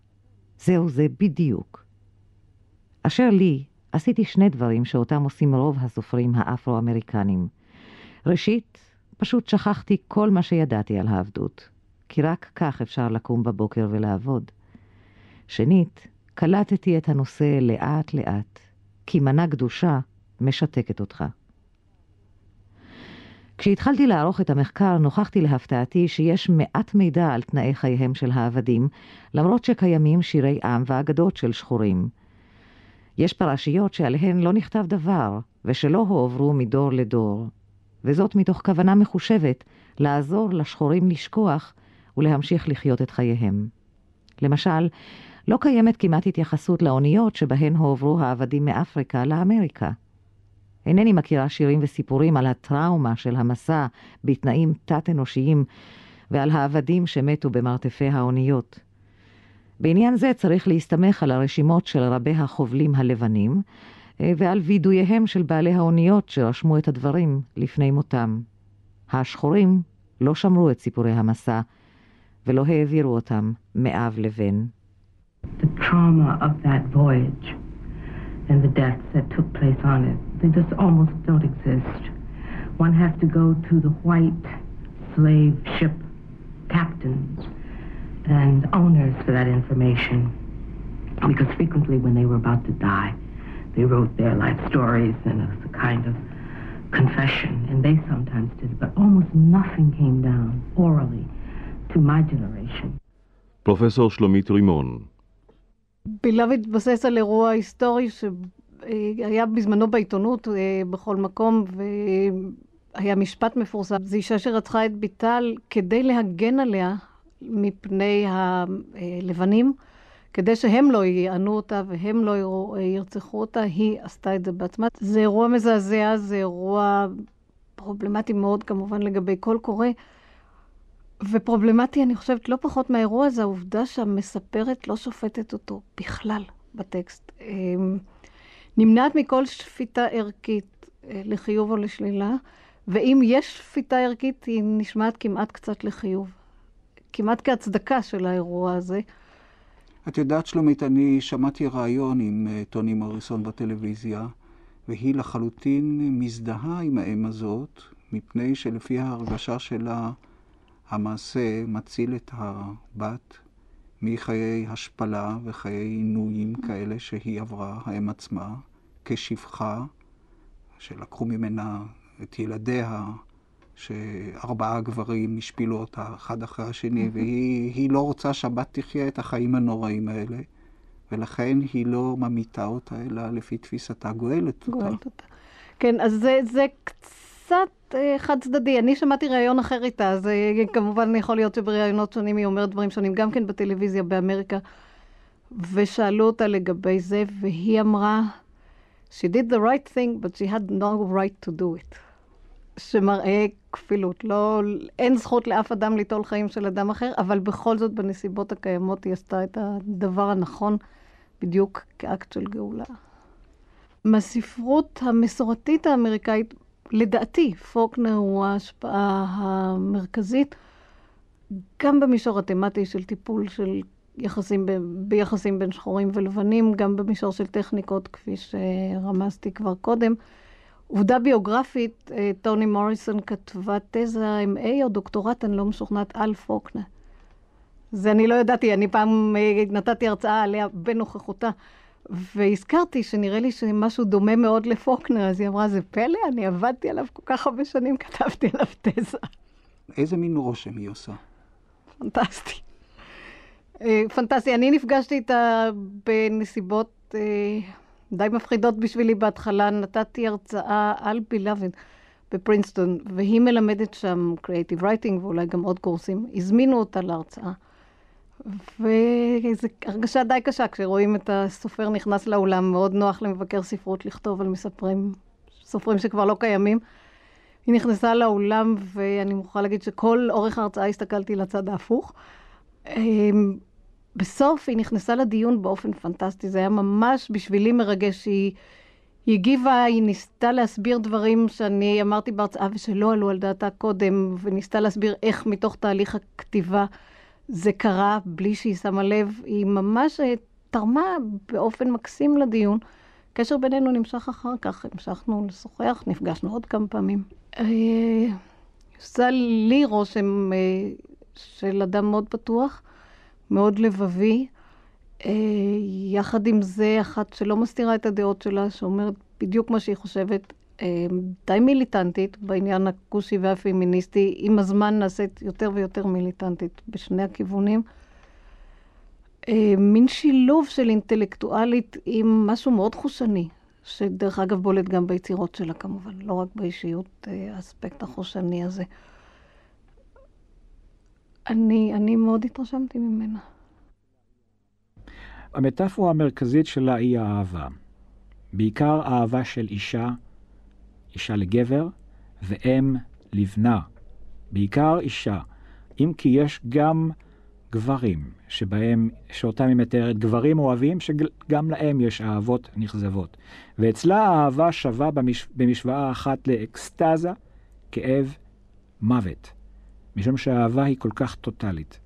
[SPEAKER 5] זהו זה בדיוק. אשר לי, עשיתי שני דברים שאותם עושים רוב הסופרים האפרו-אמריקנים. ראשית, פשוט שכחתי כל מה שידעתי על העבדות, כי רק כך אפשר לקום בבוקר ולעבוד. שנית, קלטתי את הנושא לאט-לאט, כי מנה קדושה משתקת אותך. כשהתחלתי לערוך את המחקר, נוכחתי להפתעתי שיש מעט מידע על תנאי חייהם של העבדים, למרות שקיימים שירי עם ואגדות של שחורים. יש פרשיות שעליהן לא נכתב דבר, ושלא הועברו מדור לדור, וזאת מתוך כוונה מחושבת לעזור לשחורים לשכוח ולהמשיך לחיות את חייהם. למשל, לא קיימת כמעט התייחסות לאוניות שבהן הועברו העבדים מאפריקה לאמריקה. אינני מכירה שירים וסיפורים על הטראומה של המסע בתנאים תת-אנושיים ועל העבדים שמתו במרתפי האוניות. בעניין זה צריך להסתמך על הרשימות של רבי החובלים הלבנים ועל וידוייהם של בעלי האוניות שרשמו את הדברים לפני מותם. השחורים לא שמרו את סיפורי המסע ולא העבירו אותם מאב לבן.
[SPEAKER 4] The trauma of that voyage and the deaths that took place on it, they just almost don't exist. One has to go to the white slave ship captains and owners for that information. Because frequently when they were about to die, they wrote their life stories and it was a kind of confession, and they sometimes did it, but almost nothing came down orally to my generation.
[SPEAKER 2] פרופסור שלומית רימון,
[SPEAKER 7] בלאו התבסס על אירוע היסטורי שהיה בזמנו בעיתונות בכל מקום, והיה משפט מפורסם. זו אישה שרצחה את ביטל כדי להגן עליה מפני הלבנים, כדי שהם לא יענו אותה והם לא ירצחו אותה, היא עשתה את זה בעצמה. זה אירוע מזעזע, זה אירוע פרובלמטי מאוד כמובן לגבי כל קורא. ופרובלמטי, אני חושבת, לא פחות מהאירוע הזה, העובדה שהמספרת לא שופטת אותו בכלל בטקסט. נמנעת מכל שפיטה ערכית לחיוב או לשלילה, ואם יש שפיטה ערכית, היא נשמעת כמעט קצת לחיוב. כמעט כהצדקה של האירוע הזה.
[SPEAKER 11] את יודעת, שלומית, אני שמעתי ראיון עם uh, טוני מוריסון בטלוויזיה, והיא לחלוטין מזדהה עם האם הזאת, מפני שלפי ההרגשה שלה, המעשה מציל את הבת מחיי השפלה וחיי עינויים כאלה שהיא עברה, האם עצמה, כשפחה, שלקחו ממנה את ילדיה, שארבעה גברים השפילו אותה אחד אחרי השני, והיא לא רוצה שהבת תחיה את החיים הנוראים האלה, ולכן היא לא ממיתה אותה, אלא לפי תפיסתה גואלת אותה. גואלת אותה.
[SPEAKER 7] כן, אז זה, זה קצת אה, חד צדדי. אני שמעתי ראיון אחר איתה, אז אה, כמובן יכול להיות שבראיונות שונים היא אומרת דברים שונים, גם כן בטלוויזיה באמריקה, ושאלו אותה לגבי זה, והיא אמרה, She did the right thing, but she had no right to do it. שמראה כפילות. לא, אין זכות לאף אדם ליטול חיים של אדם אחר, אבל בכל זאת בנסיבות הקיימות היא עשתה את הדבר הנכון בדיוק כאקט של גאולה. מהספרות המסורתית האמריקאית, לדעתי, פוקנר הוא ההשפעה המרכזית, גם במישור התמטי של טיפול של יחסים ב, ביחסים בין שחורים ולבנים, גם במישור של טכניקות, כפי שרמזתי כבר קודם. עובדה ביוגרפית, אה, טוני מוריסון כתבה תזה M.A. או דוקטורט, אני לא משוכנעת, על פוקנה. זה אני לא ידעתי, אני פעם אה, נתתי הרצאה עליה בנוכחותה, והזכרתי שנראה לי שמשהו דומה מאוד לפוקנה, אז היא אמרה, זה פלא, אני עבדתי עליו כל כך הרבה שנים, כתבתי עליו תזה.
[SPEAKER 11] איזה מין רושם היא עושה?
[SPEAKER 7] פנטסטי. אה, פנטסטי. אני נפגשתי איתה בנסיבות... די מפחידות בשבילי בהתחלה, נתתי הרצאה על בילאבן בפרינסטון, והיא מלמדת שם Creative Writing ואולי גם עוד קורסים. הזמינו אותה להרצאה. וזו הרגשה די קשה כשרואים את הסופר נכנס לאולם, מאוד נוח למבקר ספרות לכתוב על מספרים, סופרים שכבר לא קיימים. היא נכנסה לאולם, ואני מוכרחה להגיד שכל אורך ההרצאה הסתכלתי לצד ההפוך. בסוף היא נכנסה לדיון באופן פנטסטי, זה היה ממש בשבילי מרגש. היא, היא הגיבה, היא ניסתה להסביר דברים שאני אמרתי בהרצאה ושלא עלו על דעתה קודם, וניסתה להסביר איך מתוך תהליך הכתיבה זה קרה בלי שהיא שמה לב. היא ממש אה, תרמה באופן מקסים לדיון. הקשר בינינו נמשך אחר כך, המשכנו לשוחח, נפגשנו עוד כמה פעמים. אה, עושה לי רושם אה, של אדם מאוד פתוח. מאוד לבבי. אה, יחד עם זה, אחת שלא מסתירה את הדעות שלה, שאומרת בדיוק מה שהיא חושבת, אה, די מיליטנטית בעניין הכושי והפמיניסטי. עם הזמן נעשית יותר ויותר מיליטנטית בשני הכיוונים. אה, מין שילוב של אינטלקטואלית עם משהו מאוד חושני, שדרך אגב בולט גם ביצירות שלה כמובן, לא רק באישיות, האספקט החושני הזה. אני, אני מאוד התרשמתי ממנה.
[SPEAKER 6] המטאפורה המרכזית שלה היא האהבה. בעיקר אהבה של אישה, אישה לגבר, ואם לבנה. בעיקר אישה, אם כי יש גם גברים שבהם, שאותם היא מתארת, גברים אוהבים שגם להם יש אהבות נכזבות. ואצלה האהבה שווה במש... במשוואה אחת לאקסטזה, כאב, מוות. משום שהאהבה היא כל כך טוטאלית.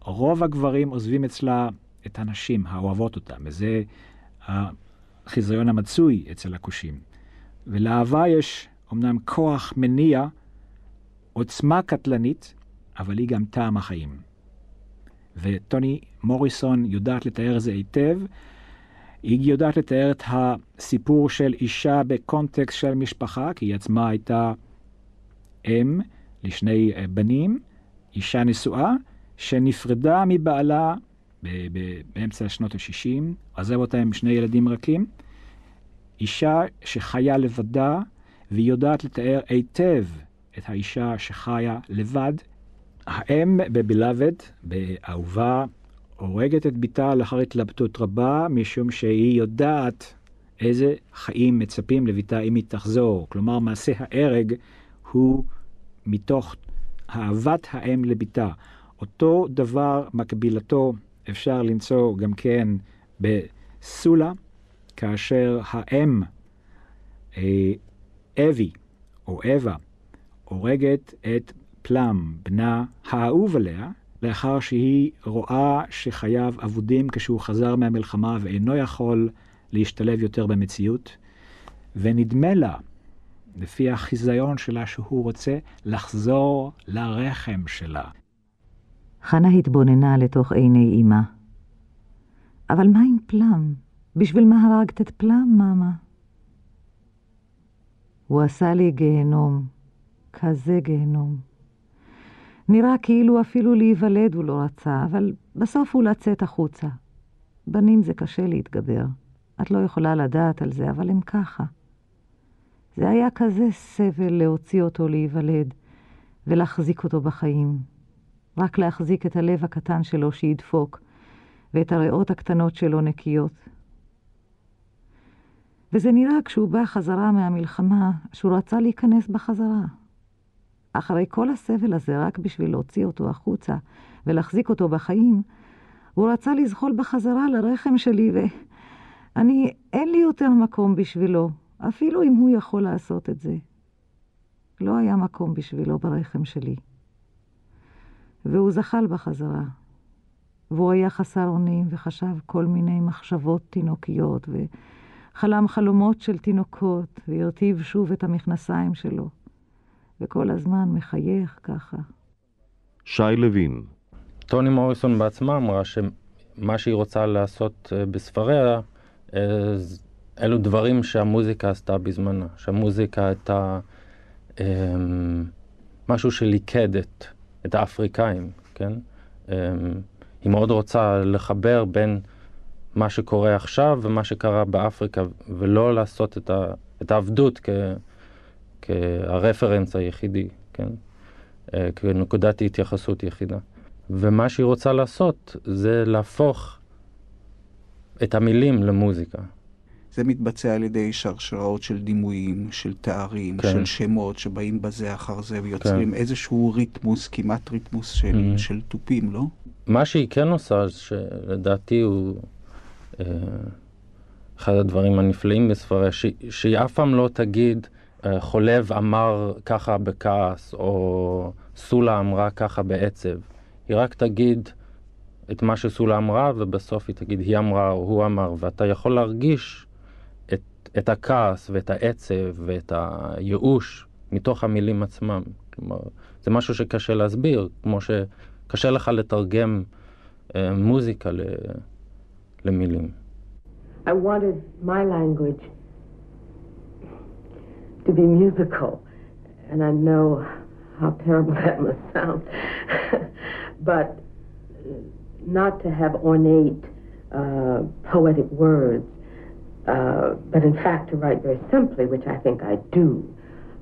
[SPEAKER 6] רוב הגברים עוזבים אצלה את הנשים האוהבות אותם, וזה החיזיון המצוי אצל הכושים. ולאהבה יש אמנם כוח מניע, עוצמה קטלנית, אבל היא גם טעם החיים. וטוני מוריסון יודעת לתאר זה היטב. היא יודעת לתאר את הסיפור של אישה בקונטקסט של משפחה, כי היא עצמה הייתה אם, לשני אה, בנים, אישה נשואה, שנפרדה מבעלה באמצע שנות ה-60, עזב אותה עם שני ילדים רכים. אישה שחיה לבדה, והיא יודעת לתאר היטב את האישה שחיה לבד. האם בבלעבד, באהובה, הורגת את בתה לאחר התלבטות רבה, משום שהיא יודעת איזה חיים מצפים לביתה אם היא תחזור. כלומר, מעשה ההרג הוא מתוך אהבת האם לביתה. אותו דבר מקבילתו אפשר למצוא גם כן בסולה, כאשר האם, אה, אבי או אווה, הורגת את פלם, בנה האהוב עליה, לאחר שהיא רואה שחייו אבודים כשהוא חזר מהמלחמה ואינו יכול להשתלב יותר במציאות, ונדמה לה, לפי החיזיון שלה, שהוא רוצה לחזור לרחם שלה.
[SPEAKER 5] חנה התבוננה לתוך עיני אמה. אבל מה עם פלם? בשביל מה הרגת את פלם, מאמה? הוא עשה לי גיהנום, כזה גיהנום. נראה כאילו אפילו להיוולד הוא לא רצה, אבל בסוף הוא לצאת החוצה. בנים זה קשה להתגבר. את לא יכולה לדעת על זה, אבל הם ככה. זה היה כזה סבל להוציא אותו להיוולד ולהחזיק אותו בחיים. רק להחזיק את הלב הקטן שלו שידפוק, ואת הריאות הקטנות שלו נקיות. וזה נראה כשהוא בא חזרה מהמלחמה, שהוא רצה להיכנס בחזרה. אחרי כל הסבל הזה, רק בשביל להוציא אותו החוצה ולהחזיק אותו בחיים, הוא רצה לזחול בחזרה לרחם שלי, ואני, אין לי יותר מקום בשבילו, אפילו אם הוא יכול לעשות את זה. לא היה מקום בשבילו ברחם שלי. והוא זחל בחזרה. והוא היה חסר אונים וחשב כל מיני מחשבות תינוקיות, וחלם חלומות של תינוקות, והרטיב שוב את המכנסיים שלו. וכל הזמן מחייך ככה.
[SPEAKER 2] שי לוין
[SPEAKER 8] טוני מוריסון בעצמה אמרה שמה שהיא רוצה לעשות אה, בספריה, אה, אלו דברים שהמוזיקה עשתה בזמנה, שהמוזיקה הייתה אמ, משהו שליכד את, את האפריקאים, כן? אמ, היא מאוד רוצה לחבר בין מה שקורה עכשיו ומה שקרה באפריקה, ולא לעשות את, ה, את העבדות כ, כהרפרנס היחידי, כן? אה, כנקודת התייחסות יחידה. ומה שהיא רוצה לעשות זה להפוך את המילים למוזיקה.
[SPEAKER 11] זה מתבצע על ידי שרשראות של דימויים, של תארים, כן. של שמות שבאים בזה אחר זה ויוצרים כן. איזשהו ריתמוס, כמעט ריתמוס של, mm-hmm. של תופים, לא?
[SPEAKER 8] מה שהיא כן עושה, שלדעתי הוא אה, אחד הדברים הנפלאים בספריה, ש, שהיא אף פעם לא תגיד, אה, חולב אמר ככה בכעס, או סולה אמרה ככה בעצב. היא רק תגיד את מה שסולה אמרה, ובסוף היא תגיד, היא אמרה או הוא אמר, ואתה יכול להרגיש את, הכעס ואת העצב ואת הייאוש מתוך המילים עצמם. כלומר, זה משהו שקשה להסביר, כמו שקשה לך לתרגם אה, מוזיקה ל, למילים.
[SPEAKER 4] I wanted my language to be musical, and I know how terrible that must sound, but not to have ornate uh, poetic words, uh, but in fact to write very simply, which I think I do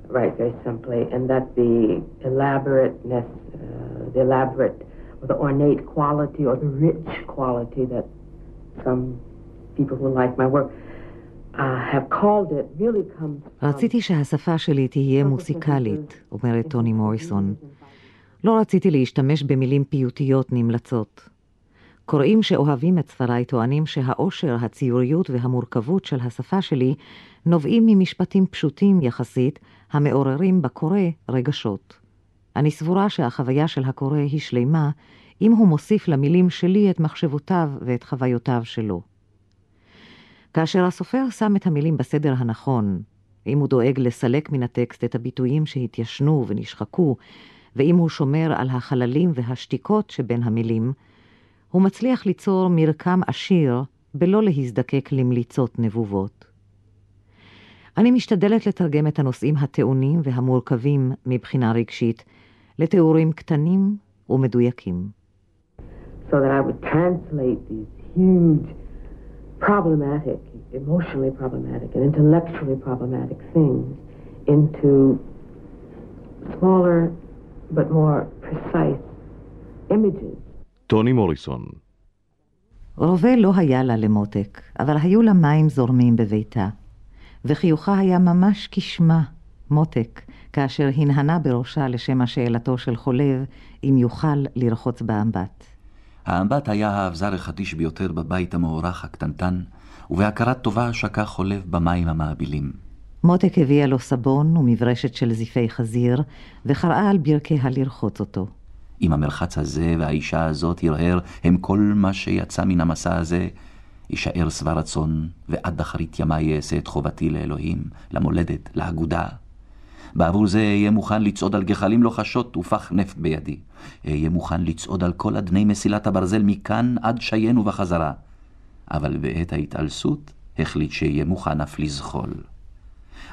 [SPEAKER 4] write very simply, and that the elaborateness, uh, the elaborate, or the ornate quality, or the rich quality that some people who like my work
[SPEAKER 5] רציתי שהשפה שלי תהיה מוסיקלית, אומרת טוני מוריסון. לא רציתי להשתמש במילים פיוטיות נמלצות. קוראים שאוהבים את ספריי טוענים שהאושר, הציוריות והמורכבות של השפה שלי נובעים ממשפטים פשוטים יחסית, המעוררים בקורא רגשות. אני סבורה שהחוויה של הקורא היא שלמה, אם הוא מוסיף למילים שלי את מחשבותיו ואת חוויותיו שלו. כאשר הסופר שם את המילים בסדר הנכון, אם הוא דואג לסלק מן הטקסט את הביטויים שהתיישנו ונשחקו, ואם הוא שומר על החללים והשתיקות שבין המילים, הוא מצליח ליצור מרקם עשיר בלא להזדקק למליצות נבובות. אני משתדלת לתרגם את הנושאים הטעונים והמורכבים מבחינה רגשית לתיאורים קטנים ומדויקים. So that I would translate these huge problematic, emotionally problematic, and intellectually problematic things into smaller but more precise images.
[SPEAKER 2] טוני מוריסון
[SPEAKER 5] רובה לא היה לה למותק, אבל היו לה מים זורמים בביתה, וחיוכה היה ממש כשמה, מותק, כאשר הנהנה בראשה לשם השאלתו של חולב, אם יוכל לרחוץ באמבט.
[SPEAKER 10] האמבט היה האבזר החדיש ביותר בבית המאורח הקטנטן, ובהכרת טובה שקע חולב במים המעבילים.
[SPEAKER 5] מותק הביאה לו סבון ומברשת של זיפי חזיר, וקראה על ברכיה לרחוץ אותו.
[SPEAKER 10] אם המרחץ הזה והאישה הזאת הרהר הם כל מה שיצא מן המסע הזה, אשאר שבע רצון, ועד אחרית ימי אעשה את חובתי לאלוהים, למולדת, לאגודה. בעבור זה אהיה מוכן לצעוד על גחלים לוחשות ופח נפט בידי. אהיה מוכן לצעוד על כל אדני מסילת הברזל מכאן עד שיין ובחזרה. אבל בעת ההתעלסות החליט שאהיה מוכן אף לזחול.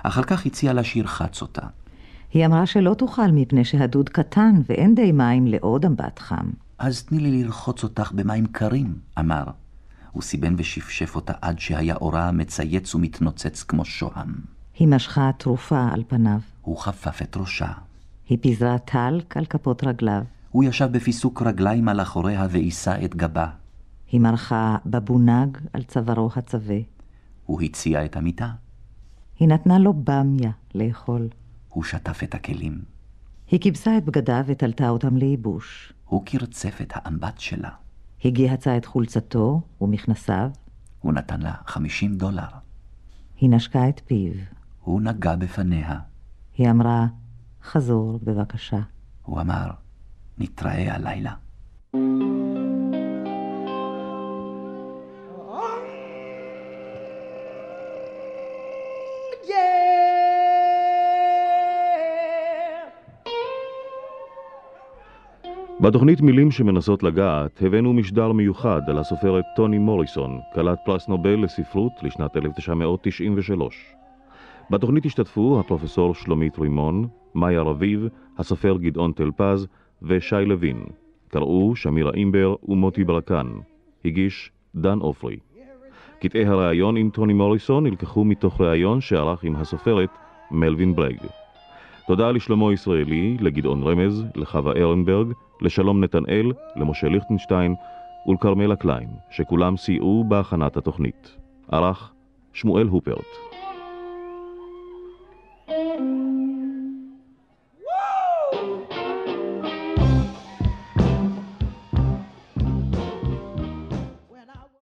[SPEAKER 10] אחר כך הציע לה שירחץ אותה.
[SPEAKER 5] היא אמרה שלא תוכל מפני שהדוד קטן ואין די מים לעוד אמבט חם.
[SPEAKER 10] אז תני לי לרחוץ אותך במים קרים, אמר. הוא סיבן ושפשף אותה עד שהיה אורה מצייץ ומתנוצץ כמו שוהם.
[SPEAKER 5] היא משכה תרופה על פניו.
[SPEAKER 10] הוא חפף את ראשה.
[SPEAKER 5] היא פיזרה טלק על כפות רגליו.
[SPEAKER 10] הוא ישב בפיסוק רגליים על אחוריה ועיסה את גבה.
[SPEAKER 5] היא מרחה בבונג על צווארו הצווה.
[SPEAKER 10] הוא הציע את המיטה.
[SPEAKER 5] היא נתנה לו במיה לאכול.
[SPEAKER 10] הוא שטף את הכלים.
[SPEAKER 5] היא כיבסה את בגדיו ותלתה אותם לייבוש.
[SPEAKER 10] הוא קרצף את האמבט שלה.
[SPEAKER 5] היא גיהצה את חולצתו ומכנסיו.
[SPEAKER 10] הוא נתן לה חמישים דולר.
[SPEAKER 5] היא נשקה את פיו.
[SPEAKER 10] הוא נגע בפניה.
[SPEAKER 5] היא אמרה, חזור בבקשה.
[SPEAKER 10] הוא אמר, נתראה הלילה.
[SPEAKER 2] בתוכנית מילים שמנסות לגעת, הבאנו משדר מיוחד על הסופרת טוני מוריסון, כלת פרס נובל לספרות לשנת 1993. בתוכנית השתתפו הפרופסור שלומית רימון, מאיה רביב, הסופר גדעון טלפז ושי לוין. קראו שמירה אימבר ומוטי ברקן. הגיש דן עופרי. קטעי הראיון עם טוני מוריסון נלקחו מתוך ראיון שערך עם הסופרת מלווין ברג. תודה לשלמה ישראלי, לגדעון רמז, לחווה ארנברג, לשלום נתנאל, למשה ליכטנשטיין ולכרמלה קליין, שכולם סייעו בהכנת התוכנית. ערך שמואל הופרט